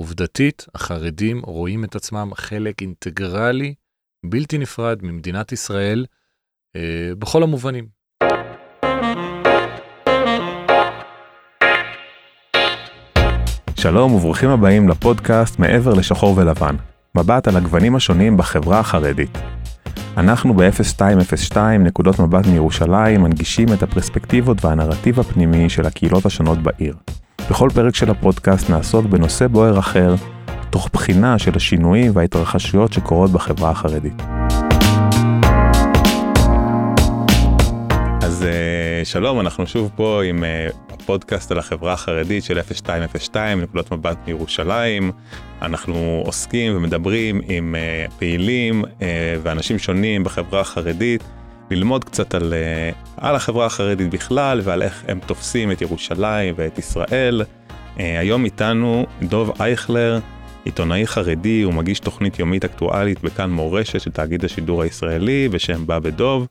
עובדתית, החרדים רואים את עצמם חלק אינטגרלי, בלתי נפרד ממדינת ישראל, אה, בכל המובנים. שלום וברוכים הבאים לפודקאסט מעבר לשחור ולבן, מבט על הגוונים השונים בחברה החרדית. אנחנו ב-0202 נקודות מבט מירושלים מנגישים את הפרספקטיבות והנרטיב הפנימי של הקהילות השונות בעיר. בכל פרק של הפודקאסט נעסוק בנושא בוער אחר, תוך בחינה של השינויים וההתרחשויות שקורות בחברה החרדית. אז אה, שלום, אנחנו שוב פה עם אה, הפודקאסט על החברה החרדית של 0202, נקודות מבט מירושלים. אנחנו עוסקים ומדברים עם אה, פעילים ואנשים שונים בחברה החרדית. ללמוד קצת על, אה, על החברה החרדית בכלל ועל איך הם תופסים את ירושלים ואת ישראל. אה, היום איתנו דוב אייכלר, עיתונאי חרדי ומגיש תוכנית יומית אקטואלית בכאן מורשת של תאגיד השידור הישראלי בשם בא בדוב.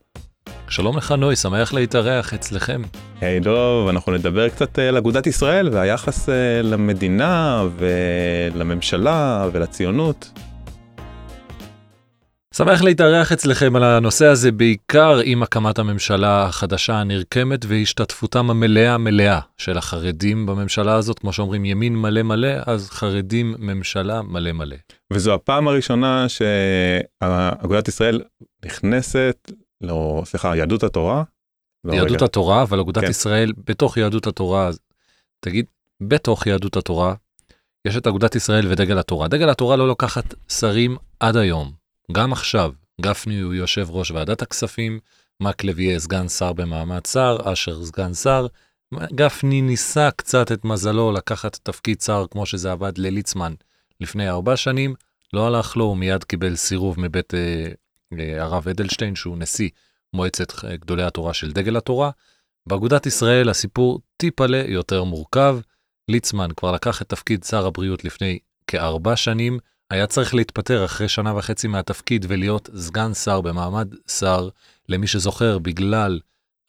שלום לך נוי, שמח להתארח אצלכם. היי hey, דוב, אנחנו נדבר קצת אה, על אגודת ישראל והיחס למדינה ולממשלה ולציונות. שמח להתארח אצלכם על הנושא הזה בעיקר עם הקמת הממשלה החדשה הנרקמת והשתתפותם המלאה מלאה של החרדים בממשלה הזאת, כמו שאומרים ימין מלא מלא, אז חרדים ממשלה מלא מלא. וזו הפעם הראשונה שאגודת ישראל נכנסת, לא, סליחה, יהדות התורה. לא יהדות רגע. התורה, אבל אגודת כן. ישראל בתוך יהדות התורה, תגיד, בתוך יהדות התורה, יש את אגודת ישראל ודגל התורה. דגל התורה לא לוקחת שרים עד היום. גם עכשיו, גפני הוא יושב ראש ועדת הכספים, מקלב יהיה סגן שר במעמד שר, אשר סגן שר. גפני ניסה קצת את מזלו לקחת תפקיד שר כמו שזה עבד לליצמן לפני ארבע שנים, לא הלך לו, הוא מיד קיבל סירוב מבית אה, אה, הרב אדלשטיין, שהוא נשיא מועצת גדולי התורה של דגל התורה. באגודת ישראל הסיפור טיפלה יותר מורכב. ליצמן כבר לקח את תפקיד שר הבריאות לפני כארבע שנים, היה צריך להתפטר אחרי שנה וחצי מהתפקיד ולהיות סגן שר במעמד שר, למי שזוכר, בגלל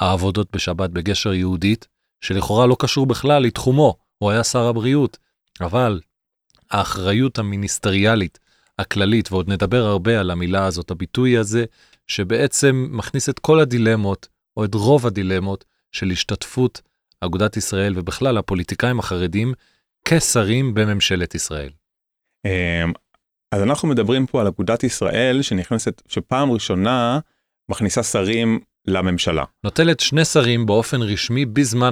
העבודות בשבת בגשר יהודית, שלכאורה לא קשור בכלל לתחומו, הוא היה שר הבריאות, אבל האחריות המיניסטריאלית הכללית, ועוד נדבר הרבה על המילה הזאת, הביטוי הזה, שבעצם מכניס את כל הדילמות, או את רוב הדילמות, של השתתפות אגודת ישראל ובכלל הפוליטיקאים החרדים כשרים בממשלת ישראל. אז אנחנו מדברים פה על אגודת ישראל שנכנסת, שפעם ראשונה מכניסה שרים לממשלה. נוטלת שני שרים באופן רשמי בזמן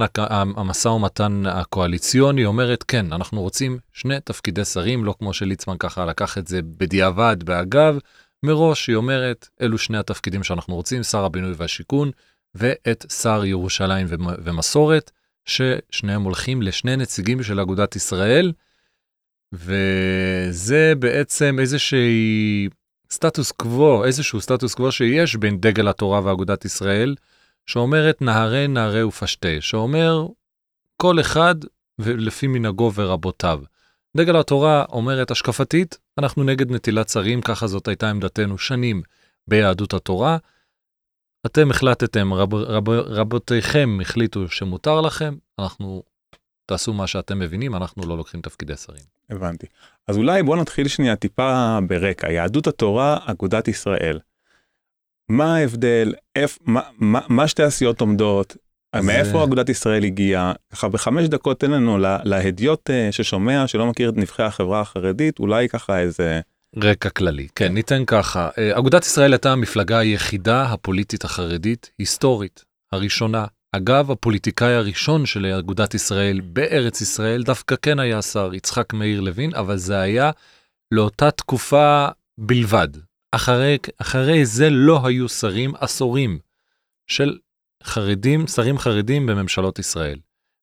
המשא ומתן הקואליציוני, אומרת כן, אנחנו רוצים שני תפקידי שרים, לא כמו שליצמן ככה לקח את זה בדיעבד, באגב, מראש היא אומרת, אלו שני התפקידים שאנחנו רוצים, שר הבינוי והשיכון ואת שר ירושלים ומסורת, ששניהם הולכים לשני נציגים של אגודת ישראל. וזה בעצם איזושהי סטטוס קוו, איזשהו סטטוס קוו שיש בין דגל התורה ואגודת ישראל, שאומרת נהרי נהרי ופשטה, שאומר כל אחד ולפי מנהגו ורבותיו. דגל התורה אומרת השקפתית, אנחנו נגד נטילת שרים, ככה זאת הייתה עמדתנו שנים ביהדות התורה. אתם החלטתם, רב, רב, רבותיכם החליטו שמותר לכם, אנחנו תעשו מה שאתם מבינים, אנחנו לא לוקחים תפקידי שרים. הבנתי. אז אולי בוא נתחיל שנייה טיפה ברקע. יהדות התורה, אגודת ישראל. מה ההבדל, איפ, מה, מה, מה שתי הסיעות עומדות, מאיפה אגודת ישראל הגיעה? ככה בחמש דקות תן לנו להדיוט אה, ששומע, שלא מכיר את נבחי החברה החרדית, אולי ככה איזה... רקע כללי, כן, ניתן ככה. אה, אגודת ישראל הייתה המפלגה היחידה הפוליטית החרדית, היסטורית, הראשונה, אגב, הפוליטיקאי הראשון של אגודת ישראל בארץ ישראל דווקא כן היה שר יצחק מאיר לוין, אבל זה היה לאותה תקופה בלבד. אחרי, אחרי זה לא היו שרים עשורים של חרדים, שרים חרדים בממשלות ישראל.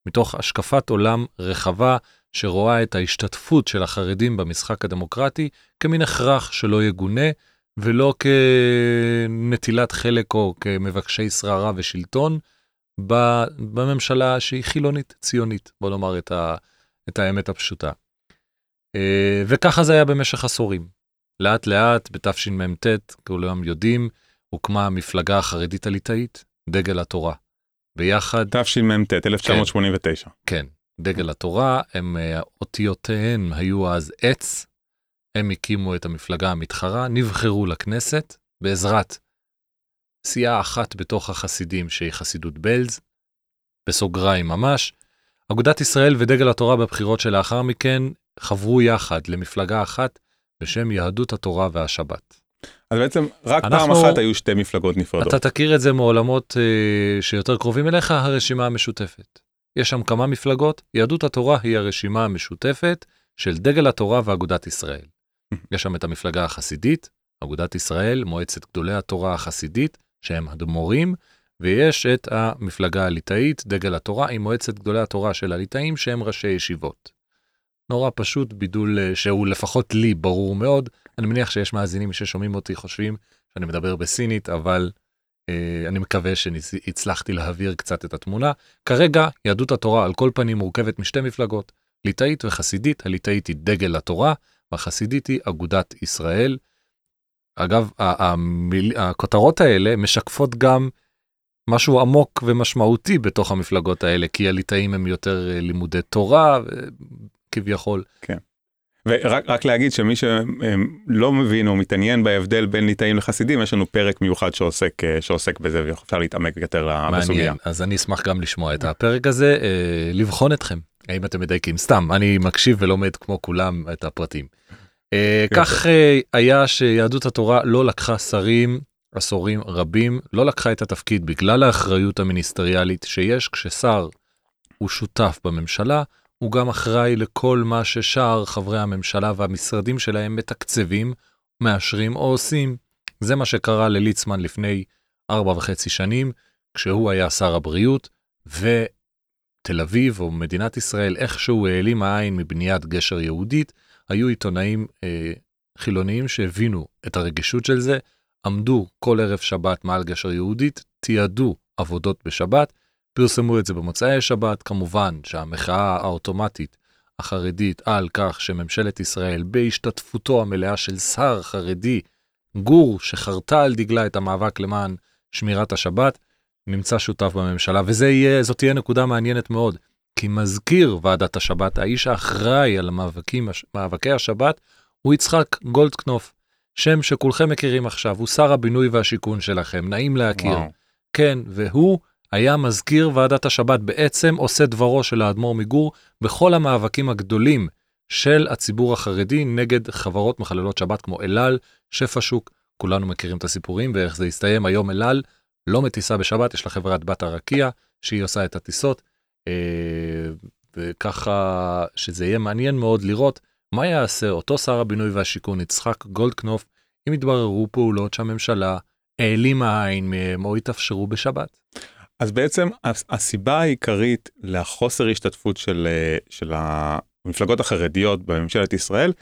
מתוך השקפת עולם רחבה שרואה את ההשתתפות של החרדים במשחק הדמוקרטי כמין הכרח שלא יגונה, ולא כנטילת חלק או כמבקשי שררה ושלטון, בממשלה שהיא חילונית, ציונית, בוא נאמר את, ה, את האמת הפשוטה. אה, וככה זה היה במשך עשורים. לאט לאט, בתשמ"ט, כולם יודעים, הוקמה המפלגה החרדית הליטאית, דגל התורה. ביחד... תשמ"ט, 1989. כן, כן. דגל התורה, הם, אה, אותיותיהן היו אז עץ, הם הקימו את המפלגה המתחרה, נבחרו לכנסת בעזרת סיעה אחת בתוך החסידים שהיא חסידות בלז, בסוגריים ממש. אגודת ישראל ודגל התורה בבחירות שלאחר מכן חברו יחד למפלגה אחת בשם יהדות התורה והשבת. אז בעצם רק אנחנו, פעם אחת היו שתי מפלגות נפרדות. אתה תכיר את זה מעולמות אה, שיותר קרובים אליך, הרשימה המשותפת. יש שם כמה מפלגות, יהדות התורה היא הרשימה המשותפת של דגל התורה ואגודת ישראל. יש שם את המפלגה החסידית, אגודת ישראל, מועצת גדולי התורה החסידית, שהם אדמו"רים, ויש את המפלגה הליטאית, דגל התורה, עם מועצת גדולי התורה של הליטאים, שהם ראשי ישיבות. נורא פשוט, בידול אה, שהוא לפחות לי ברור מאוד. אני מניח שיש מאזינים ששומעים אותי חושבים שאני מדבר בסינית, אבל אה, אני מקווה שהצלחתי להעביר קצת את התמונה. כרגע, יהדות התורה על כל פנים מורכבת משתי מפלגות, ליטאית וחסידית, הליטאית היא דגל התורה, והחסידית היא אגודת ישראל. אגב, המיל... הכותרות האלה משקפות גם משהו עמוק ומשמעותי בתוך המפלגות האלה, כי הליטאים הם יותר אה, לימודי תורה, כביכול. כן. ורק להגיד שמי שלא מבין או מתעניין בהבדל בין ליטאים לחסידים, יש לנו פרק מיוחד שעוסק, אה, שעוסק בזה ואפשר להתעמק יותר בסוגיה. מעניין, אז אני אשמח גם לשמוע את הפרק הזה, אה, לבחון אתכם, האם אתם מדייקים. סתם, אני מקשיב ולומד כמו כולם את הפרטים. אה, כך היה שיהדות התורה לא לקחה שרים עשורים רבים, לא לקחה את התפקיד בגלל האחריות המיניסטריאלית שיש כששר הוא שותף בממשלה, הוא גם אחראי לכל מה ששאר חברי הממשלה והמשרדים שלהם מתקצבים, מאשרים או עושים. זה מה שקרה לליצמן לפני ארבע וחצי שנים, כשהוא היה שר הבריאות, ותל אביב או מדינת ישראל איכשהו העלימה עין מבניית גשר יהודית, היו עיתונאים אה, חילוניים שהבינו את הרגישות של זה, עמדו כל ערב שבת מעל גשר יהודית, תיעדו עבודות בשבת, פרסמו את זה במוצאי שבת, כמובן שהמחאה האוטומטית החרדית על כך שממשלת ישראל, בהשתתפותו המלאה של שר חרדי, גור שחרתה על דגלה את המאבק למען שמירת השבת, נמצא שותף בממשלה, וזאת תהיה נקודה מעניינת מאוד, כי מזכיר ועדת השבת, האיש האחראי על המאבקים, מאבקי השבת, הוא יצחק גולדקנופ, שם שכולכם מכירים עכשיו, הוא שר הבינוי והשיכון שלכם, נעים להכיר. וואו. כן, והוא היה מזכיר ועדת השבת, בעצם עושה דברו של האדמו"ר מגור בכל המאבקים הגדולים של הציבור החרדי נגד חברות מחללות שבת כמו אלעל, שפע שוק, כולנו מכירים את הסיפורים ואיך זה הסתיים. היום אלעל לא מטיסה בשבת, יש לה חברת בת הרקיע שהיא עושה את הטיסות, וככה שזה יהיה מעניין מאוד לראות מה יעשה אותו שר הבינוי והשיכון יצחק גולדקנופ אם יתבררו פעולות שהממשלה העלימה עין מהם או יתאפשרו בשבת. אז בעצם הסיבה העיקרית לחוסר השתתפות של, אה, של המפלגות החרדיות בממשלת ישראל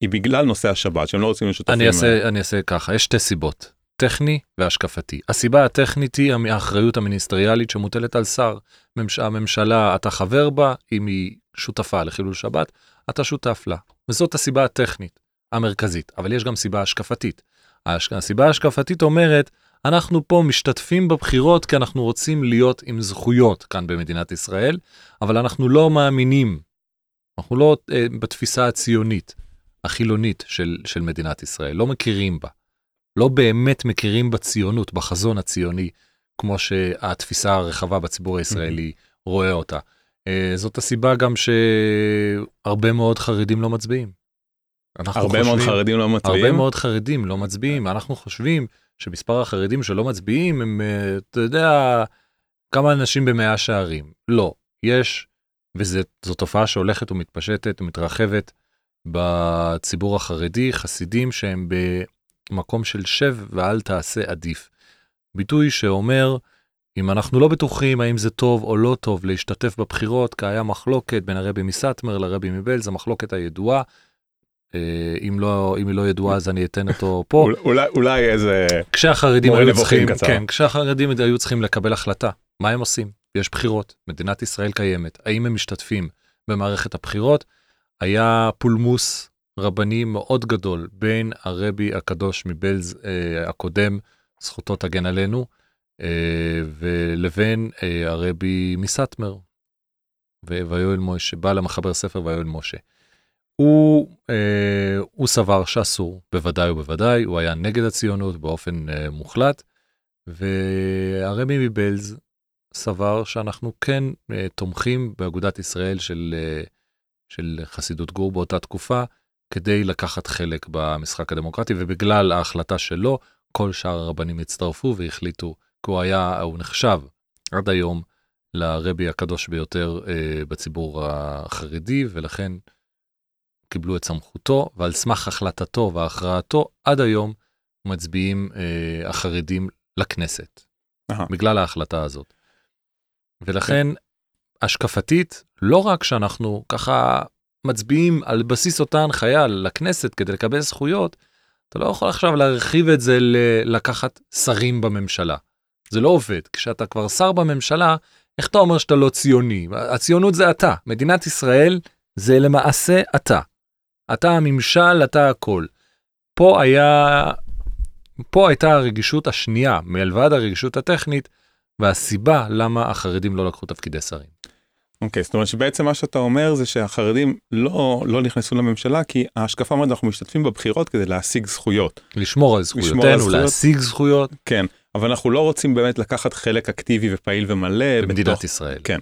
היא בגלל נושא השבת שהם לא רוצים להיות שותפים. אני אעשה, אני אעשה ככה, יש שתי סיבות, טכני והשקפתי. הסיבה הטכנית היא האחריות המיניסטריאלית שמוטלת על שר. ממש, הממשלה, אתה חבר בה, אם היא שותפה לחילול שבת, אתה שותף לה. וזאת הסיבה הטכנית המרכזית, אבל יש גם סיבה השקפתית. הסיבה ההשקפתית אומרת, אנחנו פה משתתפים בבחירות כי אנחנו רוצים להיות עם זכויות כאן במדינת ישראל, אבל אנחנו לא מאמינים, אנחנו לא uh, בתפיסה הציונית, החילונית של, של מדינת ישראל, לא מכירים בה. לא באמת מכירים בציונות, בחזון הציוני, כמו שהתפיסה הרחבה בציבור הישראלי רואה אותה. Uh, זאת הסיבה גם שהרבה מאוד חרדים לא מצביעים. הרבה חושבים, מאוד חרדים לא מצביעים? הרבה מאוד חרדים לא מצביעים, אנחנו חושבים שמספר החרדים שלא מצביעים הם, אה, אתה יודע, כמה אנשים במאה שערים. לא, יש, וזו תופעה שהולכת ומתפשטת ומתרחבת בציבור החרדי, חסידים שהם במקום של שב ואל תעשה עדיף. ביטוי שאומר, אם אנחנו לא בטוחים האם זה טוב או לא טוב להשתתף בבחירות, כי היה מחלוקת בין הרבי מסטמר לרבי מבלז, המחלוקת הידועה, אה, אם לא אם היא לא ידועה אז אני אתן אותו פה. אולי אולי איזה כשהחרדים היו צריכים כן כשהחרדים היו צריכים לקבל החלטה מה הם עושים? יש בחירות מדינת ישראל קיימת. האם הם משתתפים במערכת הבחירות? היה פולמוס רבני מאוד גדול בין הרבי הקדוש מבלז אה, הקודם זכותו תגן עלינו אה, ולבין אה, הרבי מסטמר ויואל משה, בעל המחבר ספר ויואל משה. הוא, אה, הוא סבר שאסור, בוודאי ובוודאי, הוא היה נגד הציונות באופן אה, מוחלט, והרבי מבלז סבר שאנחנו כן אה, תומכים באגודת ישראל של, אה, של חסידות גור באותה תקופה, כדי לקחת חלק במשחק הדמוקרטי, ובגלל ההחלטה שלו, כל שאר הרבנים הצטרפו והחליטו, כי הוא היה, הוא נחשב עד היום לרבי הקדוש ביותר אה, בציבור החרדי, ולכן קיבלו את סמכותו, ועל סמך החלטתו והכרעתו, עד היום מצביעים אה, החרדים לכנסת, Aha. בגלל ההחלטה הזאת. ולכן, השקפתית, לא רק שאנחנו ככה מצביעים על בסיס אותה הנחיה לכנסת כדי לקבל זכויות, אתה לא יכול עכשיו להרחיב את זה ללקחת שרים בממשלה. זה לא עובד. כשאתה כבר שר בממשלה, איך אתה אומר שאתה לא ציוני? הציונות זה אתה. מדינת ישראל זה למעשה אתה. אתה הממשל, אתה הכל. פה היה, פה הייתה הרגישות השנייה, מלבד הרגישות הטכנית, והסיבה למה החרדים לא לקחו תפקידי שרים. אוקיי, okay, זאת אומרת שבעצם מה שאתה אומר זה שהחרדים לא, לא נכנסו לממשלה כי ההשקפה אומרת אנחנו משתתפים בבחירות כדי להשיג זכויות. לשמור על זכויותינו, להשיג זכויות. כן, אבל אנחנו לא רוצים באמת לקחת חלק אקטיבי ופעיל ומלא. במדינת בתוך... ישראל. כן,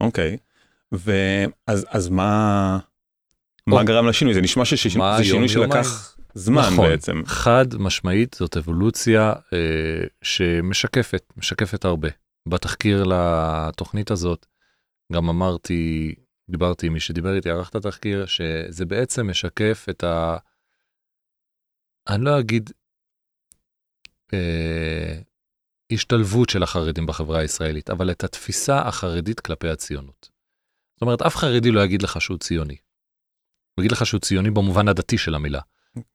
אוקיי. ואז אז מה, מה גרם לשינוי? זה נשמע שזה שינוי שלקח זמן נכון, בעצם. חד משמעית זאת אבולוציה אה, שמשקפת, משקפת הרבה. בתחקיר לתוכנית הזאת, גם אמרתי, דיברתי עם מי שדיבר איתי, ערך את התחקיר, שזה בעצם משקף את ה... אני לא אגיד אה, השתלבות של החרדים בחברה הישראלית, אבל את התפיסה החרדית כלפי הציונות. זאת אומרת, אף חרדי לא יגיד לך שהוא ציוני. הוא יגיד לך שהוא ציוני במובן הדתי של המילה,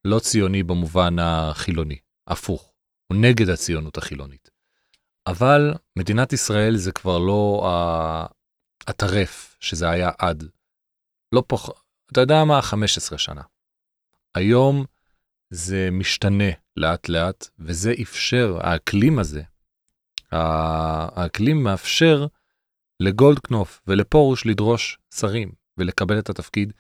לא ציוני במובן החילוני, הפוך, הוא נגד הציונות החילונית. אבל מדינת ישראל זה כבר לא הטרף שזה היה עד. לא פח... אתה יודע מה? 15 שנה. היום זה משתנה לאט לאט, וזה אפשר, האקלים הזה, האקלים מאפשר לגולדקנופ ולפרוש לדרוש שרים ולקבל את התפקיד,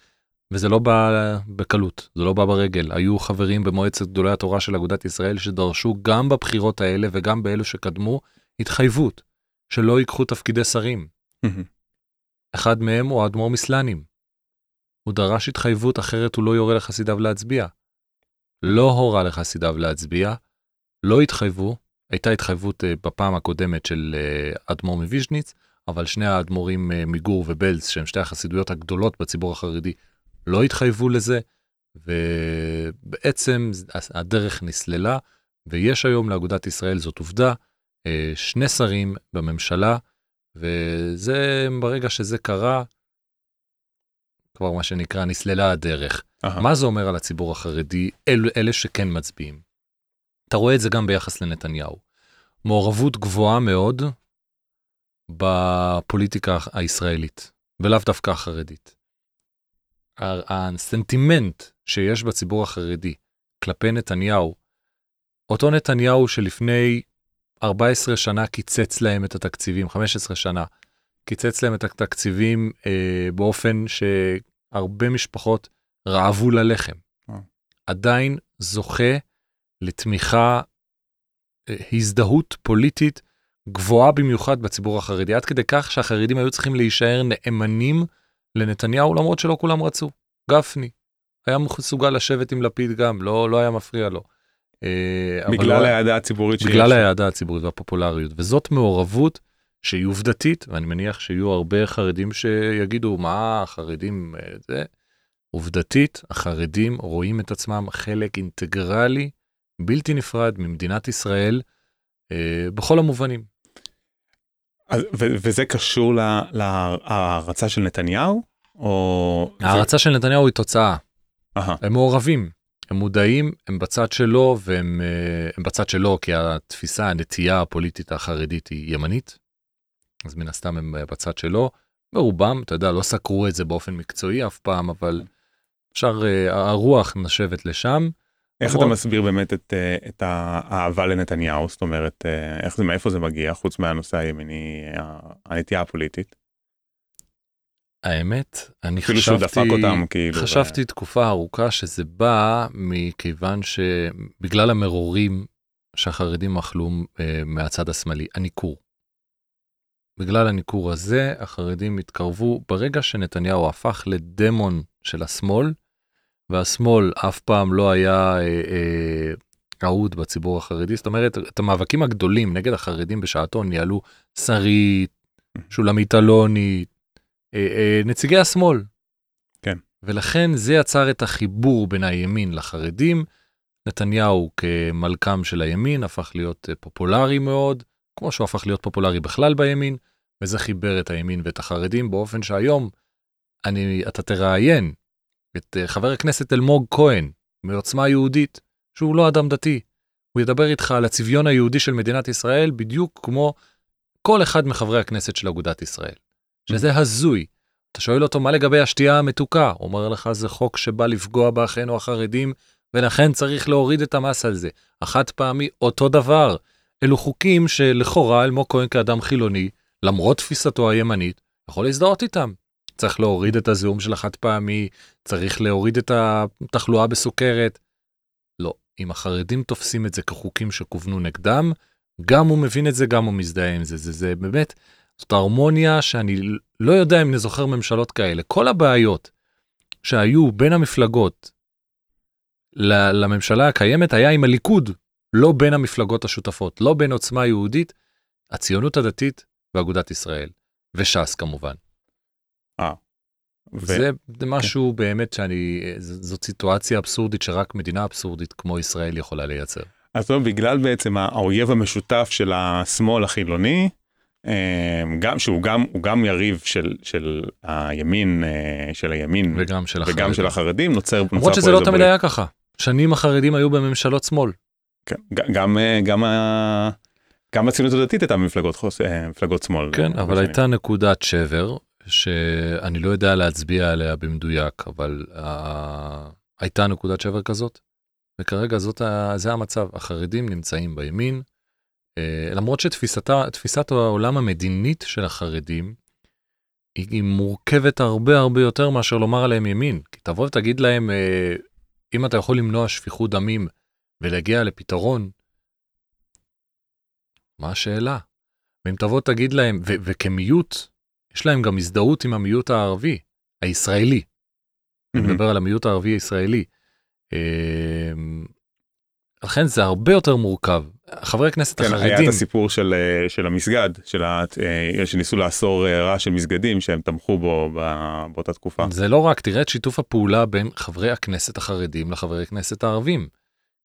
וזה לא בא בקלות, זה לא בא ברגל. היו חברים במועצת גדולי התורה של אגודת ישראל שדרשו גם בבחירות האלה וגם באלו שקדמו התחייבות שלא ייקחו תפקידי שרים. אחד מהם הוא האדמו"ר מסלנים. הוא דרש התחייבות אחרת הוא לא יורה לחסידיו להצביע. לא הורה לחסידיו להצביע, לא התחייבו, הייתה התחייבות uh, בפעם הקודמת של uh, אדמו"ר מוויז'ניץ, אבל שני האדמו"רים uh, מגור ובלז, שהם שתי החסידויות הגדולות בציבור החרדי, לא התחייבו לזה, ובעצם הדרך נסללה, ויש היום לאגודת ישראל, זאת עובדה, uh, שני שרים בממשלה, וזה, ברגע שזה קרה, כבר מה שנקרא, נסללה הדרך. Aha. מה זה אומר על הציבור החרדי, אל, אלה שכן מצביעים? אתה רואה את זה גם ביחס לנתניהו. מעורבות גבוהה מאוד בפוליטיקה הישראלית, ולאו דווקא החרדית. הסנטימנט שיש בציבור החרדי כלפי נתניהו, אותו נתניהו שלפני 14 שנה קיצץ להם את התקציבים, 15 שנה, קיצץ להם את התקציבים אה, באופן שהרבה משפחות רעבו ללחם. אה. עדיין זוכה לתמיכה, אה, הזדהות פוליטית גבוהה במיוחד בציבור החרדי, עד כדי כך שהחרדים היו צריכים להישאר נאמנים לנתניהו למרות שלא כולם רצו. גפני היה מסוגל לשבת עם לפיד גם, לא, לא היה מפריע לו. אה, בגלל ההעדה הציבורית שיש. בגלל ההעדה הציבורית והפופולריות, וזאת מעורבות שהיא עובדתית, ואני מניח שיהיו הרבה חרדים שיגידו, מה החרדים, אה, זה, עובדתית, החרדים רואים את עצמם חלק אינטגרלי, בלתי נפרד ממדינת ישראל, אה, בכל המובנים. אז, ו- וזה קשור להערצה של נתניהו? או... ההערצה של נתניהו היא תוצאה. Aha. הם מעורבים. הם מודעים, הם בצד שלו, והם אה, הם בצד שלו כי התפיסה, הנטייה הפוליטית החרדית היא ימנית, אז מן הסתם הם אה, בצד שלו. ברובם, אתה יודע, לא סקרו את זה באופן מקצועי אף פעם, אבל אפשר, אה, הרוח נשבת לשם. איך אתה מסביר באמת את, את האהבה לנתניהו? זאת אומרת, איך זה, מאיפה זה מגיע, חוץ מהנושא הימיני, הנטייה הפוליטית? האמת, אני אפילו שהוא דפק חשבתי, אותם כאילו. חשבתי תקופה ארוכה שזה בא מכיוון שבגלל המרורים שהחרדים אכלו אה, מהצד השמאלי, הניכור. בגלל הניכור הזה, החרדים התקרבו ברגע שנתניהו הפך לדמון של השמאל, והשמאל אף פעם לא היה אה, אה, בציבור החרדי. זאת אומרת, את המאבקים הגדולים נגד החרדים בשעתו ניהלו שרית, שולמית אלוני, נציגי השמאל. כן. ולכן זה יצר את החיבור בין הימין לחרדים. נתניהו כמלכם של הימין הפך להיות אה, פופולרי מאוד, כמו שהוא הפך להיות פופולרי בכלל בימין, וזה חיבר את הימין ואת החרדים באופן שהיום אני, אתה תראיין את אה, חבר הכנסת אלמוג כהן מעוצמה יהודית, שהוא לא אדם דתי. הוא ידבר איתך על הצביון היהודי של מדינת ישראל בדיוק כמו כל אחד מחברי הכנסת של אגודת ישראל. שזה הזוי. אתה שואל אותו מה לגבי השתייה המתוקה, הוא אומר לך זה חוק שבא לפגוע באחינו החרדים, ולכן צריך להוריד את המס על זה. החד פעמי, אותו דבר. אלו חוקים שלכאורה אלמוג כהן כאדם חילוני, למרות תפיסתו הימנית, יכול להזדהות איתם. צריך להוריד את הזיהום של החד פעמי, צריך להוריד את התחלואה בסוכרת. לא, אם החרדים תופסים את זה כחוקים שכוונו נגדם, גם הוא מבין את זה, גם הוא מזדהה עם זה. זה, זה באמת, זאת הרמוניה שאני לא יודע אם אני זוכר ממשלות כאלה. כל הבעיות שהיו בין המפלגות לממשלה הקיימת היה עם הליכוד, לא בין המפלגות השותפות, לא בין עוצמה יהודית, הציונות הדתית ואגודת ישראל, וש"ס כמובן. אה. זה משהו באמת שאני, זאת סיטואציה אבסורדית שרק מדינה אבסורדית כמו ישראל יכולה לייצר. אז טוב, בגלל בעצם האויב המשותף של השמאל החילוני, גם שהוא גם הוא גם יריב של של הימין אה, של הימין וגם של וגם החרדים. של החרדים נוצר נוצר למרות שזה לא תמיד. היה ככה. שנים החרדים היו בממשלות שמאל. כן, גם אה, גם ה- גם הציונות הדתית הייתה במפלגות חוס- אה, מפלגות שמאל. כן, אבל שנים. הייתה נקודת שבר, שאני לא יודע להצביע עליה במדויק, אבל uh, הייתה נקודת שבר כזאת, וכרגע זאת ה, זה המצב, החרדים נמצאים בימין, למרות שתפיסת העולם המדינית של החרדים, היא, היא מורכבת הרבה הרבה יותר מאשר לומר עליהם ימין. כי תבוא ותגיד להם, uh, אם אתה יכול למנוע שפיכות דמים ולהגיע לפתרון, מה השאלה? ואם תבוא תגיד להם, ו- וכמיעוט, יש להם גם הזדהות עם המיעוט הערבי, הישראלי. אני מהמם. מדבר על המיעוט הערבי הישראלי. לכן זה הרבה יותר מורכב. חברי הכנסת כן, היה את החרדים, הסיפור של אה, של המסגד של ה- אה, שניסו לאסור אה, רעש של מסגדים שהם תמכו בו באותה תקופה. זה לא רק, תראה את שיתוף הפעולה בין חברי הכנסת החרדים לחברי הכנסת הערבים.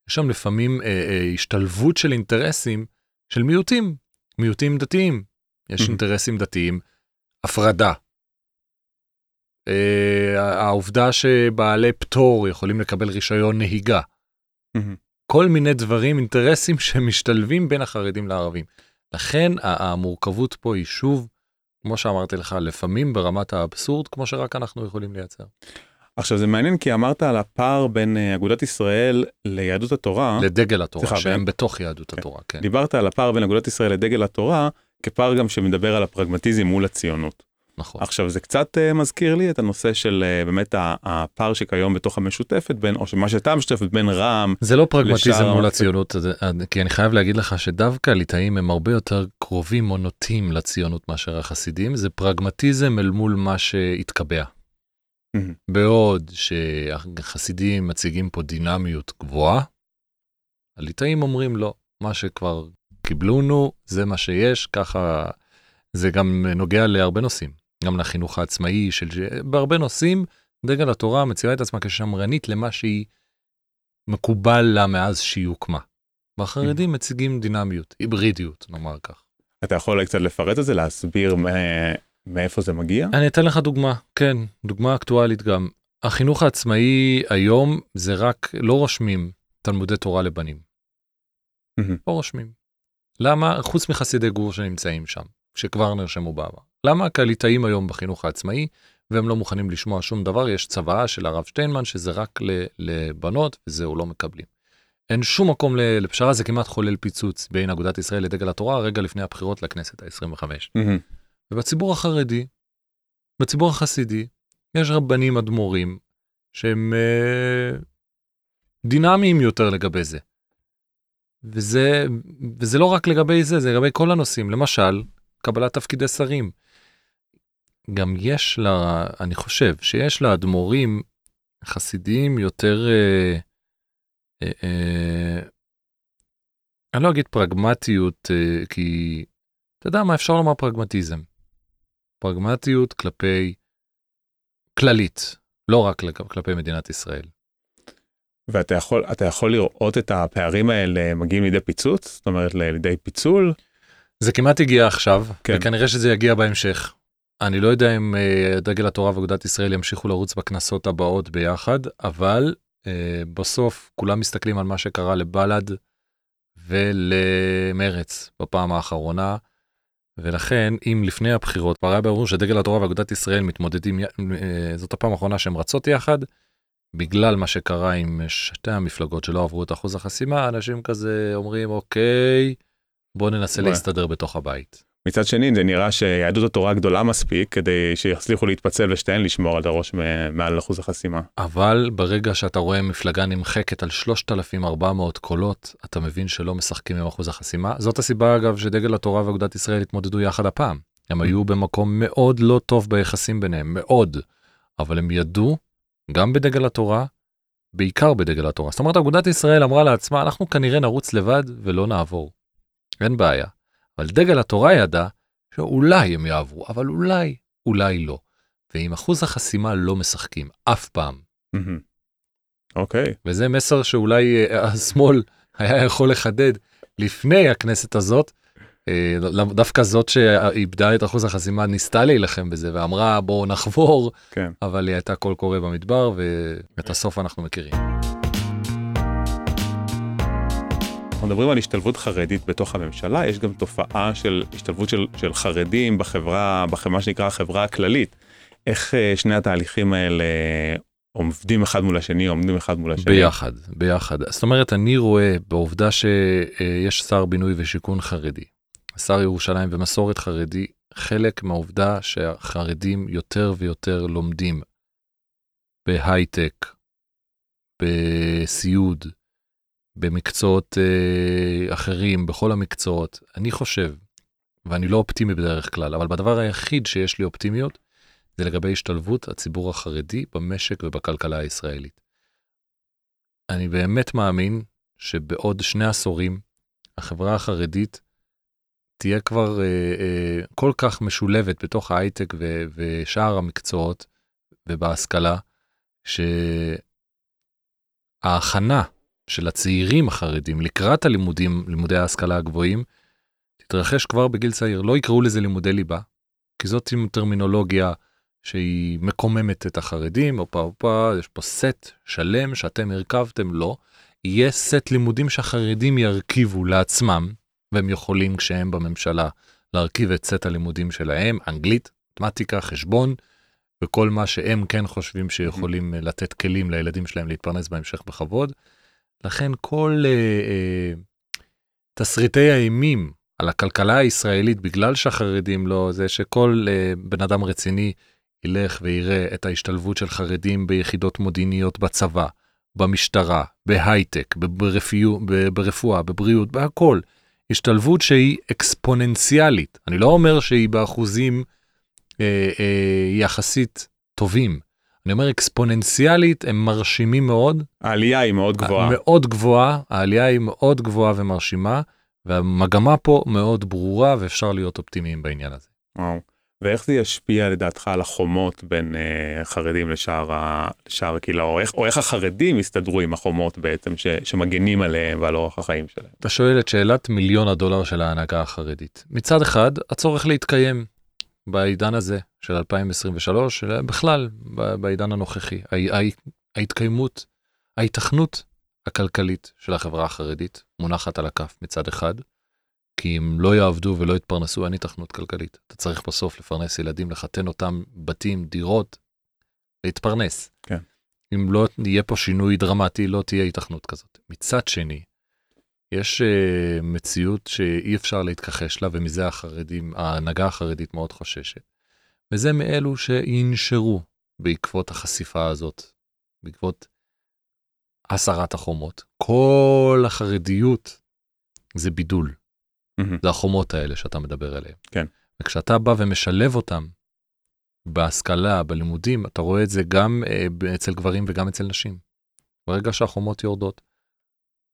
יש שם לפעמים אה, אה, השתלבות של אינטרסים של מיעוטים, מיעוטים דתיים. יש. אינטרסים דתיים, הפרדה. אה, העובדה שבעלי פטור יכולים לקבל רישיון נהיגה. כל מיני דברים, אינטרסים שמשתלבים בין החרדים לערבים. לכן המורכבות פה היא שוב, כמו שאמרתי לך, לפעמים ברמת האבסורד, כמו שרק אנחנו יכולים לייצר. עכשיו זה מעניין כי אמרת על הפער בין אה, אגודת ישראל ליהדות התורה. לדגל התורה, סליחה, שהם בין- בתוך יהדות כן. התורה, כן. דיברת על הפער בין אגודת ישראל לדגל התורה כפער גם שמדבר על הפרגמטיזם מול הציונות. נכון. עכשיו זה קצת uh, מזכיר לי את הנושא של uh, באמת הפער שכיום בתוך המשותפת בין או שמה שהייתה משותפת בין רע"מ זה לא פרגמטיזם לשאר מול הציונות, זה- כי אני חייב להגיד לך שדווקא הליטאים הם הרבה יותר קרובים או נוטים לציונות מאשר החסידים, זה פרגמטיזם אל מול מה שהתקבע. בעוד שהחסידים מציגים פה דינמיות גבוהה, הליטאים אומרים לא, מה שכבר קיבלונו זה מה שיש, ככה זה גם נוגע להרבה נושאים, גם לחינוך העצמאי של, בהרבה נושאים דגל התורה מציבה את עצמה כשמרנית למה שהיא מקובל לה מאז שהיא הוקמה. והחרדים מציגים דינמיות, היברידיות, נאמר כך. אתה יכול אולי קצת לפרט את זה להסביר מא- מאיפה זה מגיע? אני אתן לך דוגמה, כן, דוגמה אקטואלית גם. החינוך העצמאי היום זה רק, לא רושמים תלמודי תורה לבנים. מהמם. לא רושמים. למה? חוץ מחסידי גור שנמצאים שם, שכבר נרשמו בעבר. למה? כי הליטאים היום בחינוך העצמאי, והם לא מוכנים לשמוע שום דבר, יש צוואה של הרב שטיינמן שזה רק לבנות, וזהו, לא מקבלים. אין שום מקום לפשרה, זה כמעט חולל פיצוץ בין אגודת ישראל לדגל התורה, רגע לפני הבחירות לכנסת ה-25. מהמם. ובציבור החרדי, בציבור החסידי יש רבנים אדמו"רים שהם אה, דינמיים יותר לגבי זה. וזה, וזה לא רק לגבי זה, זה לגבי כל הנושאים. למשל, קבלת תפקידי שרים. גם יש לה, אני חושב שיש לאדמו"רים חסידיים יותר, אה, אה, אה, אני לא אגיד פרגמטיות, אה, כי אתה יודע מה אפשר לומר פרגמטיזם. פרגמטיות כלפי כללית, לא רק כלפי מדינת ישראל. ואתה יכול, אתה יכול לראות את הפערים האלה מגיעים לידי פיצוץ? זאת אומרת לידי פיצול? זה כמעט הגיע עכשיו, כן. וכנראה שזה יגיע בהמשך. אני לא יודע אם uh, דגל התורה ואגודת ישראל ימשיכו לרוץ בכנסות הבאות ביחד, אבל uh, בסוף כולם מסתכלים על מה שקרה לבל"ד ולמרץ בפעם האחרונה, ולכן אם לפני הבחירות כבר היה ברור שדגל התורה ואגודת ישראל מתמודדים, uh, זאת הפעם האחרונה שהם רצות יחד, בגלל מה שקרה עם שתי המפלגות שלא עברו את אחוז החסימה, אנשים כזה אומרים, אוקיי, בוא ננסה להסתדר בתוך הבית. מצד שני, זה נראה שיהדות התורה גדולה מספיק כדי שיצליחו להתפצל ושתיהן לשמור על הראש מעל אחוז החסימה. אבל ברגע שאתה רואה מפלגה נמחקת על 3,400 קולות, אתה מבין שלא משחקים עם אחוז החסימה. זאת הסיבה, אגב, שדגל התורה ואגודת ישראל התמודדו יחד הפעם. הם היו במקום מאוד לא טוב ביחסים ביניהם, מאוד. אבל הם ידעו גם בדגל התורה, בעיקר בדגל התורה. זאת אומרת, אגודת ישראל אמרה לעצמה, אנחנו כנראה נרוץ לבד ולא נעבור. אין בעיה. אבל דגל התורה ידע שאולי הם יעברו, אבל אולי, אולי לא. ועם אחוז החסימה לא משחקים, אף פעם. אוקיי. Okay. וזה מסר שאולי אה, השמאל היה יכול לחדד לפני הכנסת הזאת, אה, דווקא זאת שאיבדה את אחוז החסימה ניסתה להילחם בזה ואמרה בואו נחבור, כן. אבל היא הייתה קול קורא במדבר ואת הסוף אנחנו מכירים. אנחנו מדברים על השתלבות חרדית בתוך הממשלה, יש גם תופעה של השתלבות של, של חרדים בחברה, בחברה שנקרא החברה הכללית. איך אה, שני התהליכים האלה עומדים אחד מול השני, עומדים אחד מול השני? ביחד, ביחד. זאת אומרת, אני רואה בעובדה שיש שר בינוי ושיכון חרדי, שר ירושלים ומסורת חרדי, חלק מהעובדה שהחרדים יותר ויותר לומדים בהייטק, בסיעוד, במקצועות אה, אחרים, בכל המקצועות. אני חושב, ואני לא אופטימי בדרך כלל, אבל בדבר היחיד שיש לי אופטימיות, זה לגבי השתלבות הציבור החרדי במשק ובכלכלה הישראלית. אני באמת מאמין שבעוד שני עשורים, החברה החרדית תהיה כבר אה, אה, כל כך משולבת בתוך ההייטק ו- ושאר המקצועות ובהשכלה, שההכנה של הצעירים החרדים לקראת הלימודים, לימודי ההשכלה הגבוהים, תתרחש כבר בגיל צעיר. לא יקראו לזה לימודי ליבה, כי זאת טרמינולוגיה שהיא מקוממת את החרדים, הופה הופה, יש פה סט שלם שאתם הרכבתם, לא. יהיה סט לימודים שהחרדים ירכיבו לעצמם, והם יכולים כשהם בממשלה להרכיב את סט הלימודים שלהם, אנגלית, מתמטיקה, חשבון, וכל מה שהם כן חושבים שיכולים לתת כלים לילדים שלהם להתפרנס בהמשך בכבוד. לכן כל אה, אה, תסריטי האימים על הכלכלה הישראלית בגלל שהחרדים לא, זה שכל אה, בן אדם רציני ילך ויראה את ההשתלבות של חרדים ביחידות מודיעיניות בצבא, במשטרה, בהייטק, ברפוא, ברפואה, בבריאות, בהכל. השתלבות שהיא אקספוננציאלית. אני לא אומר שהיא באחוזים אה, אה, יחסית טובים, אני אומר אקספוננציאלית, הם מרשימים מאוד. העלייה היא מאוד גבוהה. מאוד גבוהה, העלייה היא מאוד גבוהה ומרשימה, והמגמה פה מאוד ברורה ואפשר להיות אופטימיים בעניין הזה. וואו. ואיך זה ישפיע לדעתך על החומות בין uh, חרדים לשאר, ה... לשאר הקהילה, או איך, או איך החרדים יסתדרו עם החומות בעצם ש... שמגנים עליהם ועל אורח החיים שלהם? אתה שואל את שאלת מיליון הדולר של ההנהגה החרדית. מצד אחד, הצורך להתקיים. בעידן הזה של 2023, בכלל בעידן הנוכחי, ההתקיימות, ההיתכנות הכלכלית של החברה החרדית מונחת על הכף מצד אחד, כי אם לא יעבדו ולא יתפרנסו, אין היתכנות כלכלית. אתה צריך בסוף לפרנס ילדים, לחתן אותם בתים, דירות, להתפרנס. כן. אם לא יהיה פה שינוי דרמטי, לא תהיה היתכנות כזאת. מצד שני, יש uh, מציאות שאי אפשר להתכחש לה, ומזה החרדים, ההנהגה החרדית מאוד חוששת. וזה מאלו שינשרו בעקבות החשיפה הזאת, בעקבות הסרת החומות. כל החרדיות זה בידול. מהמם. זה החומות האלה שאתה מדבר עליהן. כן. וכשאתה בא ומשלב אותם בהשכלה, בלימודים, אתה רואה את זה גם ב- אצל גברים וגם אצל נשים. ברגע שהחומות יורדות,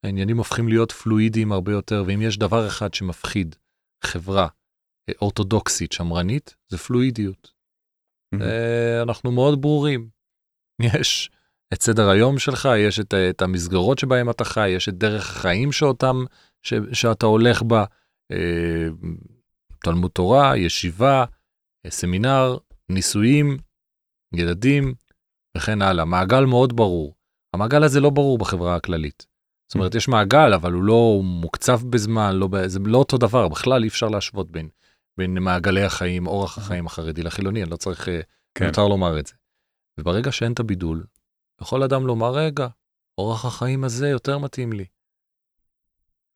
העניינים הופכים להיות פלואידיים הרבה יותר, ואם יש דבר אחד שמפחיד חברה אה, אורתודוקסית, שמרנית, זה פלואידיות. אה, אנחנו מאוד ברורים. יש את סדר היום שלך, יש את, את המסגרות שבהם אתה חי, יש את דרך החיים שאותם, ש, שאתה הולך בה, אה, תלמוד תורה, ישיבה, אה, סמינר, נישואים, ילדים וכן הלאה. מעגל מאוד ברור. המעגל הזה לא ברור בחברה הכללית. זאת אומרת, יש מעגל, אבל הוא לא מוקצב בזמן, לא, זה לא אותו דבר, בכלל אי אפשר להשוות בין, בין מעגלי החיים, אורח החיים החרדי לחילוני, אני לא צריך, אה, כן. מותר לומר את זה. וברגע שאין את הבידול, יכול אדם לומר, רגע, אורח החיים הזה יותר מתאים לי.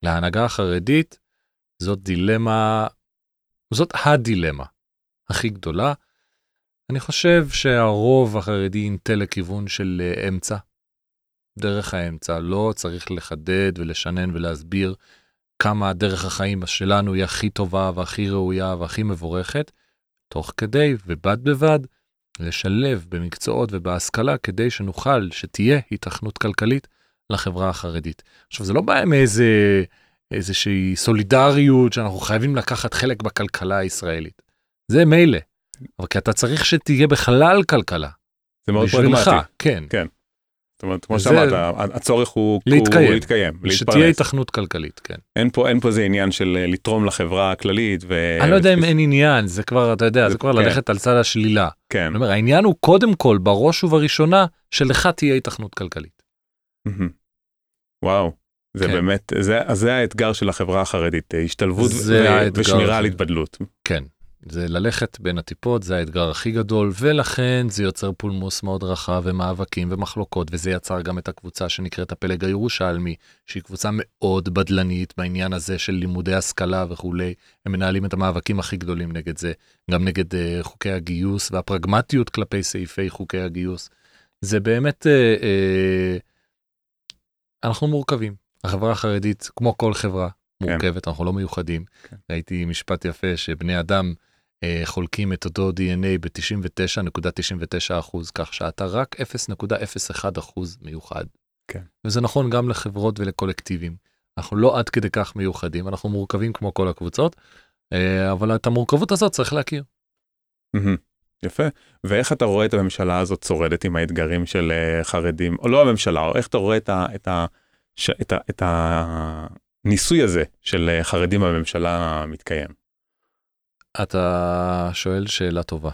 להנהגה החרדית זאת דילמה, זאת הדילמה הכי גדולה. אני חושב שהרוב החרדי ינטה לכיוון של אה, אמצע. דרך האמצע, לא צריך לחדד ולשנן ולהסביר כמה דרך החיים שלנו היא הכי טובה והכי ראויה והכי מבורכת, תוך כדי ובד בבד לשלב במקצועות ובהשכלה כדי שנוכל, שתהיה היתכנות כלכלית לחברה החרדית. עכשיו, זה לא בא מאיזה איזושהי סולידריות שאנחנו חייבים לקחת חלק בכלכלה הישראלית. זה מילא, אבל כי אתה צריך שתהיה בכלל כלכלה. זה מאוד בשבילך, פרגמטי. כן. אומרת, כמו שאמרת, הצורך הוא להתקיים. הוא להתקיים, שתהיה. היתכנות כלכלית, כן. אין פה אין פה איזה עניין של אה, לתרום לחברה הכללית ו... אני לא יודע אם אין עניין, זה כבר, אתה יודע, זה- זה כבר כן. ללכת על צד השלילה. כן. אני אומר, העניין הוא קודם כל, בראש ובראשונה, שלך תהיה היתכנות כלכלית. וואו. זה כן. באמת, זה, זה האתגר של החברה החרדית, אה, השתלבות ו- ושמירה על התבדלות. כן, זה ללכת בין הטיפות, זה האתגר הכי גדול, ולכן זה יוצר פולמוס מאוד רחב ומאבקים ומחלוקות, וזה יצר גם את הקבוצה שנקראת הפלג הירושלמי, שהיא קבוצה מאוד בדלנית בעניין הזה של לימודי השכלה וכולי. הם מנהלים את המאבקים הכי גדולים נגד זה, גם נגד uh, חוקי הגיוס והפרגמטיות כלפי סעיפי חוקי הגיוס. זה באמת, uh, uh, אנחנו מורכבים. החברה החרדית, כמו כל חברה, מורכבת, אנחנו לא מיוחדים. כן. ראיתי משפט יפה שבני אדם חולקים את אותו DNA ב-99.99 אחוז, כך שאתה רק 0.01 אחוז מיוחד. כן. וזה נכון גם לחברות ולקולקטיבים. אנחנו לא עד כדי כך מיוחדים, אנחנו מורכבים כמו כל הקבוצות, אה, אבל את המורכבות הזאת צריך להכיר. יפה. ואיך אתה רואה את הממשלה הזאת שורדת עם האתגרים של אה, חרדים, או לא הממשלה, או איך אתה רואה את, ה, את, ה, ש, את, ה, את הניסוי הזה של אה, חרדים בממשלה מתקיים? אתה שואל שאלה טובה,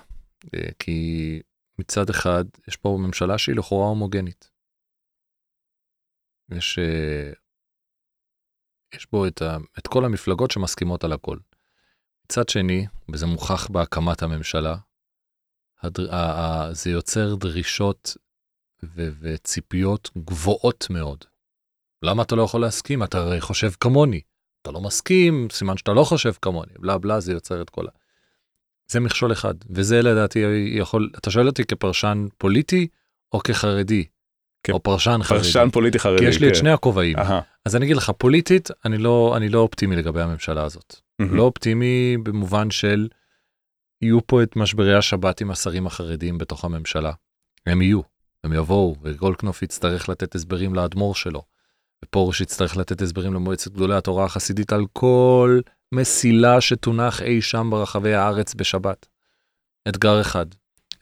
אה, כי מצד אחד יש פה ממשלה שהיא לכאורה הומוגנית. יש, אה, יש בו את, ה, את כל המפלגות שמסכימות על הכל. מצד שני, וזה מוכח בהקמת הממשלה, הדר, ה, ה, זה יוצר דרישות ו, וציפיות גבוהות מאוד. למה אתה לא יכול להסכים? אתה הרי חושב כמוני. אתה לא מסכים, סימן שאתה לא חושב כמוני, בלה בלה, זה יוצר את כל ה... זה מכשול אחד, וזה לדעתי יכול, אתה שואל אותי כפרשן פוליטי או כחרדי, כן. או פרשן חרדי, פרשן פוליטי חרדי. כי יש לי את כן. שני הכובעים. אז אני אגיד לך, פוליטית, אני לא, אני לא אופטימי לגבי הממשלה הזאת. מהמם. לא אופטימי במובן של יהיו פה את משברי השבת עם השרים החרדים בתוך הממשלה. הם יהיו, הם יבואו, וגולדקנופ יצטרך לתת הסברים לאדמו"ר שלו, ופרוש יצטרך לתת הסברים למועצת גדולי התורה החסידית על כל מסילה שתונח אי שם ברחבי הארץ בשבת. אתגר אחד.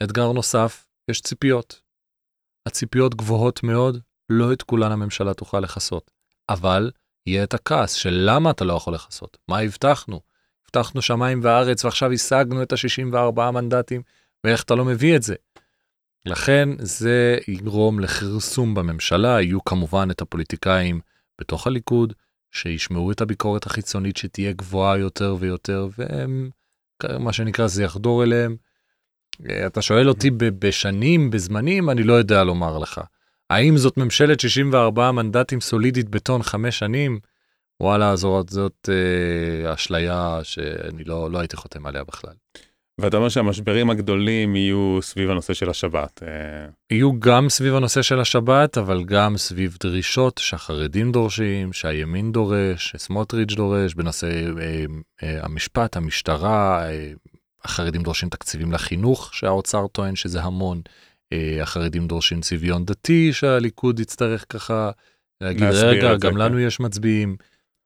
אתגר נוסף, יש ציפיות. הציפיות גבוהות מאוד, לא את כולן הממשלה תוכל לכסות. אבל יהיה את הכעס של למה אתה לא יכול לכסות? מה הבטחנו? הבטחנו שמיים וארץ ועכשיו השגנו את ה-64 מנדטים, ואיך אתה לא מביא את זה? לכן זה יגרום לכרסום בממשלה, יהיו כמובן את הפוליטיקאים בתוך הליכוד, שישמעו את הביקורת החיצונית שתהיה גבוהה יותר ויותר, והם, מה שנקרא, זה יחדור אליהם. אתה שואל אותי בשנים, בזמנים, אני לא יודע לומר לך. האם זאת ממשלת 64 מנדטים סולידית בטון חמש שנים? וואלה, זאת, זאת אה, אשליה שאני לא, לא הייתי חותם עליה בכלל. ואתה אומר שהמשברים הגדולים יהיו סביב הנושא של השבת. אה, יהיו גם סביב הנושא של השבת, אבל גם סביב דרישות שהחרדים דורשים, שהימין דורש, שסמוטריץ' דורש, בנושא אה, אה, המשפט, המשטרה, אה, החרדים דורשים תקציבים לחינוך, שהאוצר טוען שזה המון. אה, החרדים דורשים צביון דתי, שהליכוד יצטרך ככה להגיד, רגע, גם כן." לנו יש מצביעים.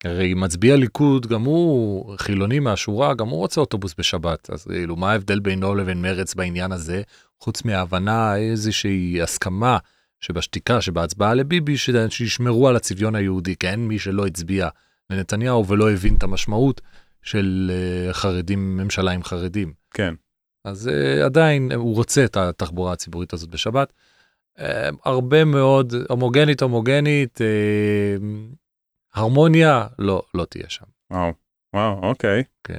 הרי מצביע ליכוד, גם הוא חילוני מהשורה, גם הוא רוצה אוטובוס בשבת. אז כאילו, מה ההבדל בינו לבין מרץ בעניין הזה, חוץ מההבנה, איזושהי הסכמה שבשתיקה, שבהצבעה לביבי, שישמרו על הצביון היהודי, כי אין מי שלא הצביע לנתניהו ולא הבין את המשמעות של אה, חרדים, ממשלה עם חרדים. כן. אז uh, עדיין הוא רוצה את התחבורה הציבורית הזאת בשבת. הרבה מאוד הומוגנית הומוגנית, הרמוניה לא לא תהיה שם. וואו, וואו, אוקיי. כן.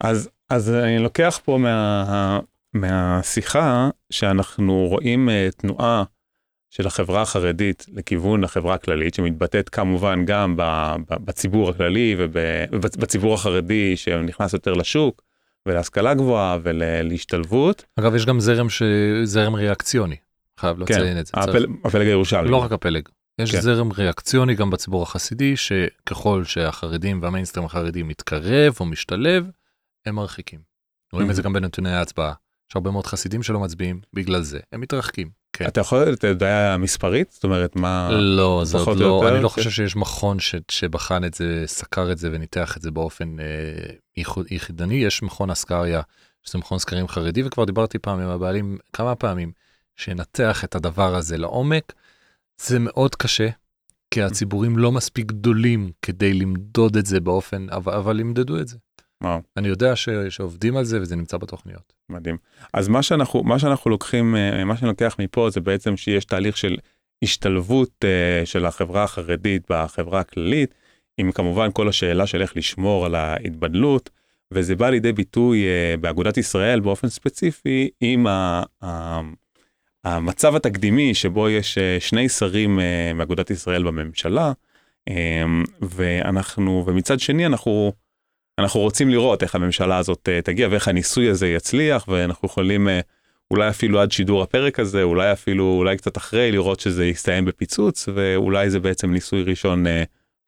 אז, אז אני לוקח פה מה, מהשיחה שאנחנו רואים אה, תנועה של החברה החרדית לכיוון החברה הכללית, שמתבטאת כמובן גם בציבור הכללי ובציבור החרדי שנכנס יותר לשוק ולהשכלה גבוהה ולהשתלבות. אגב יש גם זרם ש... זרם ריאקציוני, חייב לציין את זה. צריך- הפל, הפלג הירושלמי. לא רק הפלג. יש כן. זרם ריאקציוני גם בציבור החסידי, שככל שהחרדים והמיינסטרים החרדי מתקרב או משתלב, הם מרחיקים. רואים את זה Mhm. גם בנתוני ההצבעה. יש הרבה מאוד חסידים שלא מצביעים בגלל זה, הם מתרחקים. כן. אתה יכול, אתה יודע מספרית? זאת אומרת, מה... לא, זה עוד לא, יותר, אני לא כן. חושב שיש מכון ש, שבחן את זה, סקר את זה וניתח את זה באופן אה, יחידני. יש מכון אסקריה, שזה מכון סקרים חרדי, וכבר דיברתי פעם עם הבעלים כמה פעמים, שנתח את הדבר הזה לעומק. זה מאוד קשה, כי הציבורים לא מספיק גדולים כדי למדוד את זה באופן, אבל, אבל ימדדו את זה. וואו. אני יודע ש, שעובדים על זה וזה נמצא בתוכניות. מדהים. אז מה שאנחנו, מה שאנחנו לוקחים, אה, מה שאני לוקח מפה זה בעצם שיש תהליך של השתלבות אה, של החברה החרדית בחברה הכללית, עם כמובן כל השאלה של איך לשמור על ההתבדלות, וזה בא לידי ביטוי אה, באגודת ישראל באופן ספציפי עם ה, ה, המצב התקדימי שבו יש אה, שני שרים אה, מאגודת ישראל בממשלה, אה, ואנחנו, ומצד שני אנחנו אנחנו רוצים לראות איך הממשלה הזאת תגיע ואיך הניסוי הזה יצליח ואנחנו יכולים אולי אפילו עד שידור הפרק הזה אולי אפילו אולי קצת אחרי לראות שזה יסתיים בפיצוץ ואולי זה בעצם ניסוי ראשון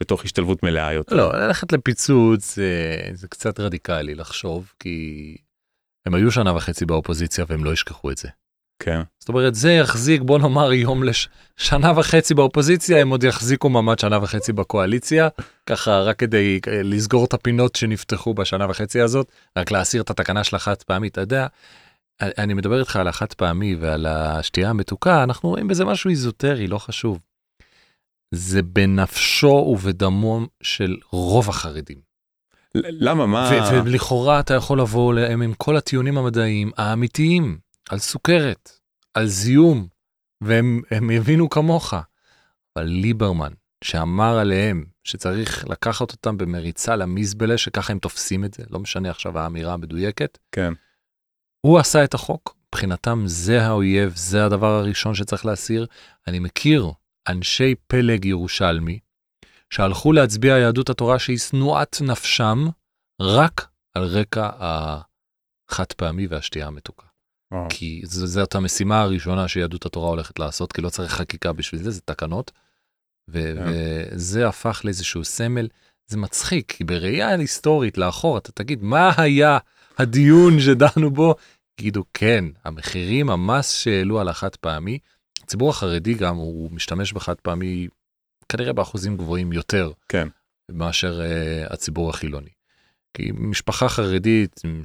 בתוך השתלבות מלאה יותר. לא, ללכת לפיצוץ זה, זה קצת רדיקלי לחשוב, כי הם היו שנה וחצי באופוזיציה והם לא ישכחו את זה. כן, זאת אומרת, זה יחזיק, בוא נאמר, יום לשנה וחצי באופוזיציה, הם עוד יחזיקו מעמד שנה וחצי בקואליציה, ככה רק כדי אה, לסגור את הפינות שנפתחו בשנה וחצי הזאת, רק להסיר את התקנה של החד פעמי, אתה יודע, אני- מדבר איתך על החד פעמי ועל השתייה המתוקה, אנחנו רואים בזה משהו איזוטרי, לא חשוב. זה בנפשו ובדמו של רוב החרדים. למה? מה? ולכאורה אתה יכול לבוא אליהם עם כל הטיעונים המדעיים האמיתיים על סוכרת, על זיהום, והם הם יבינו כמוך. אבל ליברמן, שאמר עליהם שצריך לקחת אותם במריצה למזבלה, שככה הם תופסים את זה, לא משנה עכשיו האמירה המדויקת, כן הוא עשה את החוק, מבחינתם זה האויב, זה הדבר הראשון שצריך להסיר. אני מכיר אנשי פלג ירושלמי שהלכו להצביע יהדות התורה שהיא שנואת נפשם רק על רקע החד פעמי והשתייה המתוקה. וואו. כי ז- זאת המשימה הראשונה שיהדות התורה הולכת לעשות, כי לא צריך חקיקה בשביל זה, זה תקנות. ו- כן. וזה הפך לאיזשהו סמל. זה מצחיק, כי בראייה היסטורית לאחור, אתה תגיד, מה היה הדיון שדנו בו? יגידו, כן, המחירים, המס שהעלו על החד פעמי, הציבור החרדי גם, הוא משתמש בחד פעמי כנראה באחוזים גבוהים יותר. כן. מאשר uh, הציבור החילוני. כי משפחה חרדית עם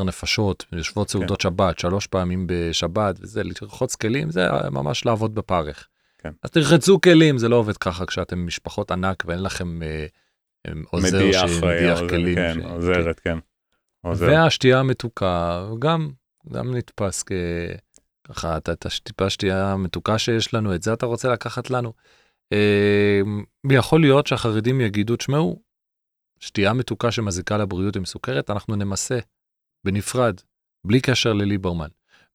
7-10 נפשות, יושבות סעודות שבת שלוש פעמים בשבת, וזה לרחוץ כלים, זה ממש לעבוד בפרך. כן. אז תרחצו כלים, זה לא עובד ככה כשאתם משפחות ענק ואין לכם uh, עוזר מדיח, שמדיח אה, כלים. כן, ש- עוזרת כן. עוזר. והשתייה המתוקה גם, גם נתפס כ... ככה, את- את הטיפה שתייה המתוקה שיש לנו, את זה אתה רוצה לקחת לנו. אה, יכול להיות שהחרדים יגידו, תשמעו, שתייה מתוקה שמזיקה לבריאות עם סוכרת, אנחנו נמסה בנפרד, בלי קשר לליברמן.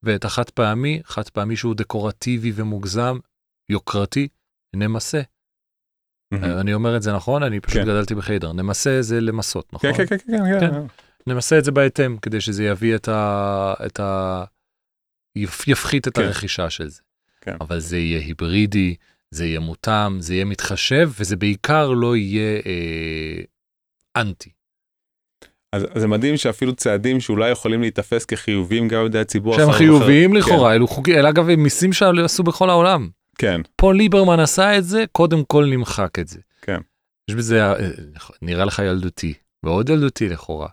ואת החד פעמי, חד פעמי שהוא דקורטיבי ומוגזם, יוקרתי, נמסה. מהמם. אני אומר את זה נכון? אני פשוט כן. גדלתי בחיידר. נמסה זה למסות, נכון? כן כן כן כן כן. כן. נמסה את זה בהתאם, כדי שזה יביא את ה... את ה... יפ- יפחית את כן. הרכישה של זה. כן. אבל זה יהיה היברידי, זה יהיה מותאם, זה יהיה מתחשב, וזה בעיקר לא יהיה אה, אנטי. אז אז זה מדהים שאפילו צעדים שאולי יכולים להיתפס כחיוביים גם על ידי הציבור שהם חיוביים כן, לכאורה, אלו חוקים, אלה אגב הם מיסים שעשו בכל העולם. כן, פה ליברמן עשה את זה, קודם כל נמחק את זה. כן. יש בזה, אה, נראה לך ילדותי, מאוד ילדותי לכאורה,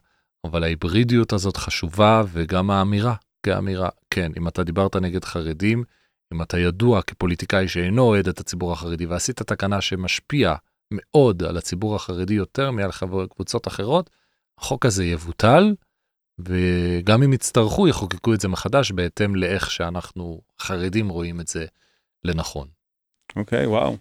אבל ההיברידיות הזאת חשובה, וגם האמירה, כאמירה, כן, אם אתה דיברת נגד חרדים, אם אתה ידוע כפוליטיקאי שאינו אוהד את הציבור החרדי, ועשית תקנה שמשפיע מאוד על הציבור החרדי יותר מעל חבר- קבוצות אחרות, החוק הזה יבוטל, וגם אם יצטרכו, יחוקקו את זה מחדש בהתאם לאיך שאנחנו חרדים רואים את זה לנכון. אוקיי, וואו.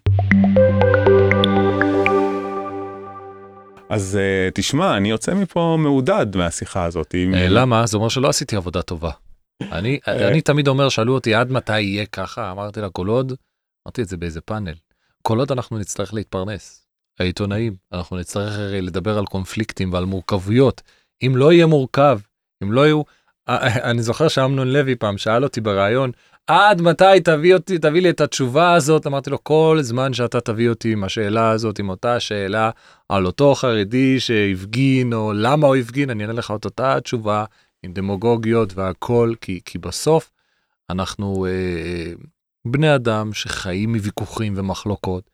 אז uh, תשמע, אני יוצא מפה מעודד מהשיחה הזאת. עם- אה, למה? זה אומר שלא עשיתי עבודה טובה. אני, אה. אני תמיד אומר, שאלו אותי עד מתי יהיה ככה, אמרתי לה, כל עוד, אמרתי את זה באיזה פאנל, כל עוד אנחנו נצטרך להתפרנס, העיתונאים, אנחנו נצטרך הרי לדבר על קונפליקטים ועל מורכבויות. אם לא יהיה מורכב, אם לא יהיו, אה, אני זוכר שאמנון לוי פעם שאל אותי בריאיון, עד מתי תביא אותי, תביא לי את התשובה הזאת? אמרתי לו, כל זמן שאתה תביא אותי עם השאלה הזאת, עם אותה שאלה על אותו חרדי שהפגין, או למה הוא הפגין, אני אענה לך את אותה התשובה, עם דמוגוגיות והכל, כי, כי בסוף אנחנו אה, בני אדם שחיים מוויכוחים ומחלוקות.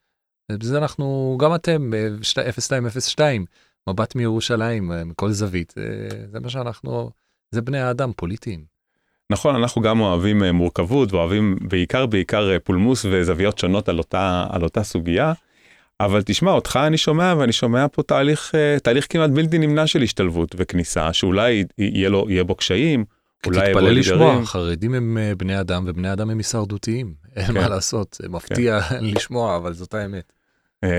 ובזה אנחנו, גם אתם, אה, שת- 0202, מבט מירושלים, אה, מכל זווית, אה, זה מה שאנחנו, זה בני האדם, פוליטיים. נכון, אנחנו גם אוהבים אה, מורכבות ואוהבים בעיקר בעיקר אה, פולמוס וזוויות שונות על אותה, על אותה סוגיה. אבל תשמע, אותך אני שומע ואני שומע פה תהליך, אה, תהליך כמעט בלתי נמנע של השתלבות וכניסה, שאולי יהיה, לו, יהיה בו קשיים, אולי יהיה בו תתפלא לשמוע, אתגרים. חרדים הם אה, בני אדם ובני אדם הם הישרדותיים, אין כן. מה לעשות, זה מפתיע לשמוע, אבל זאת האמת. אה,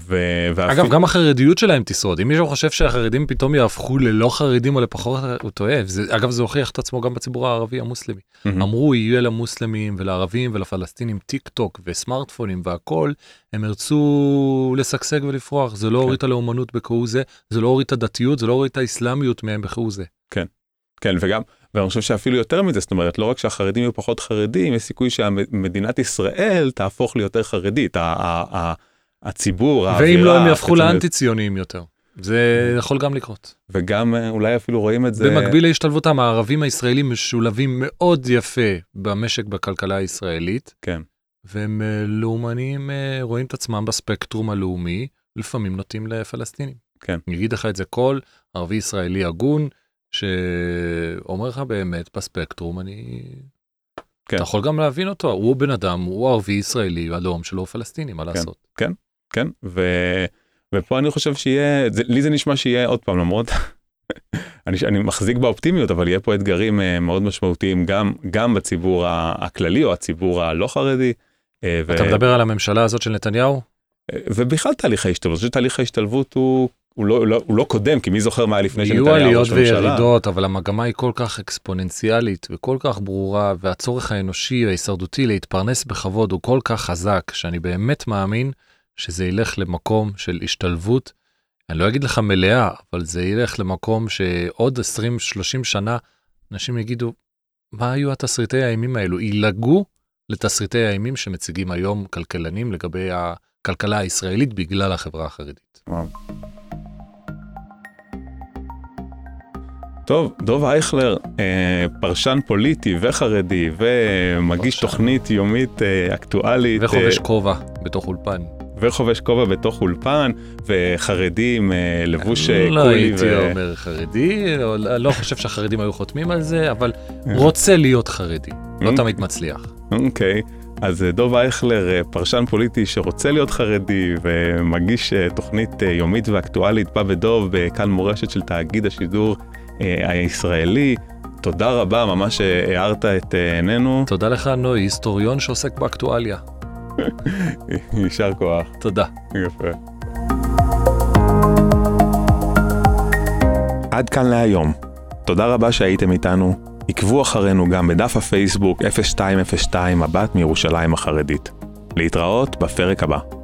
ו, ואפילו- אגב, גם החרדיות שלהם תשרוד. אם מישהו חושב שהחרדים פתאום יהפכו ללא חרדים או לפחות, הוא טועה. זה, אגב, זה הוכיח את עצמו גם בציבור הערבי המוסלמי. מהמם. אמרו, יהיה למוסלמים ולערבים ולפלסטינים טיק טוק וסמארטפונים והכל, הם ירצו לשגשג ולפרוח. זה לא כן. הוריד את הלאומנות בכהוא זה, זה לא הוריד את הדתיות, זה לא הוריד את האסלאמיות מהם בכהוא זה. כן, וגם, ואני חושב שאפילו יותר מזה, זאת אומרת, לא רק שהחרדים יהיו פחות חרדים, יש סיכוי שמדינת ישראל תהפוך ליותר חרדית, הציבור, ואם האווירה, לא, הם יהפכו בעצם- לאנטי ציוניים יותר. זה יכול גם לקרות. וגם אה, אולי אפילו רואים את זה, במקביל להשתלבותם, הערבים הישראלים משולבים מאוד יפה במשק, בכלכלה הישראלית, כן, והם אה, לאומנים, אה, רואים את עצמם בספקטרום הלאומי, לפעמים נוטים לפלסטינים. כן. אני אגיד לך את זה כל ערבי ישראלי הגון, שאומר לך באמת בספקטרום, אני... כן. אתה יכול גם להבין אותו, הוא בן אדם, הוא ערבי ישראלי, הלאום שלו פלסטיני, מה לעשות? כן, ו, ופה אני חושב שיהיה, זה, לי זה נשמע שיהיה עוד פעם, למרות, אני, אני מחזיק באופטימיות, אבל יהיה פה אתגרים אה, מאוד משמעותיים גם, גם בציבור הכללי או הציבור הלא חרדי. אה, ו- אתה מדבר על הממשלה הזאת של נתניהו? ובכלל תהליך ההשתלבות, אני חושב שתהליך ההשתלבות הוא, הוא, לא, הוא, לא, הוא לא קודם, כי מי זוכר מה היה לפני יהיו שנתניהו עליות ראש ממשלה. וירידות, אבל המגמה היא כל כך אקספוננציאלית וכל כך ברורה, והצורך האנושי וההישרדותי להתפרנס בכבוד הוא כל כך חזק, שאני באמת מאמין שזה ילך למקום של השתלבות. אני לא אגיד לך מלאה, אבל זה ילך למקום שעוד 20-30 שנה אנשים יגידו, מה היו התסריטי האימים האלו? ילעגו לתסריטי האימים שמציגים היום כלכלנים לגבי הכלכלה הישראלית בגלל החברה החרדית. וואו. טוב, דב אייכלר, אה, פרשן פוליטי וחרדי ומגיש פרשן. תוכנית יומית אה, אקטואלית. וחובש אה, כובע בתוך אולפן. וחובש כובע בתוך אולפן, וחרדי עם אה, לבוש אה, לא קולי. הייתי ו- אומר חרדי, לא- לא חושב שהחרדים היו חותמים על זה, אבל רוצה להיות חרדי. לא Mm. תמיד מצליח. אוקיי, אז אה, דוב אייכלר, אה, פרשן פוליטי שרוצה להיות חרדי ומגיש אה, תוכנית אה, יומית ואקטואלית, בא בדוב בכאן מורשת של תאגיד השידור אה, הישראלי. תודה רבה, ממש אה, הארת את אה, עינינו. תודה לך, נוי, היסטוריון שעוסק באקטואליה. יישר כוח. תודה. יפה. עד כאן להיום. תודה רבה שהייתם איתנו. עקבו אחרינו גם בדף הפייסבוק 0202 מבט מירושלים החרדית. להתראות בפרק הבא.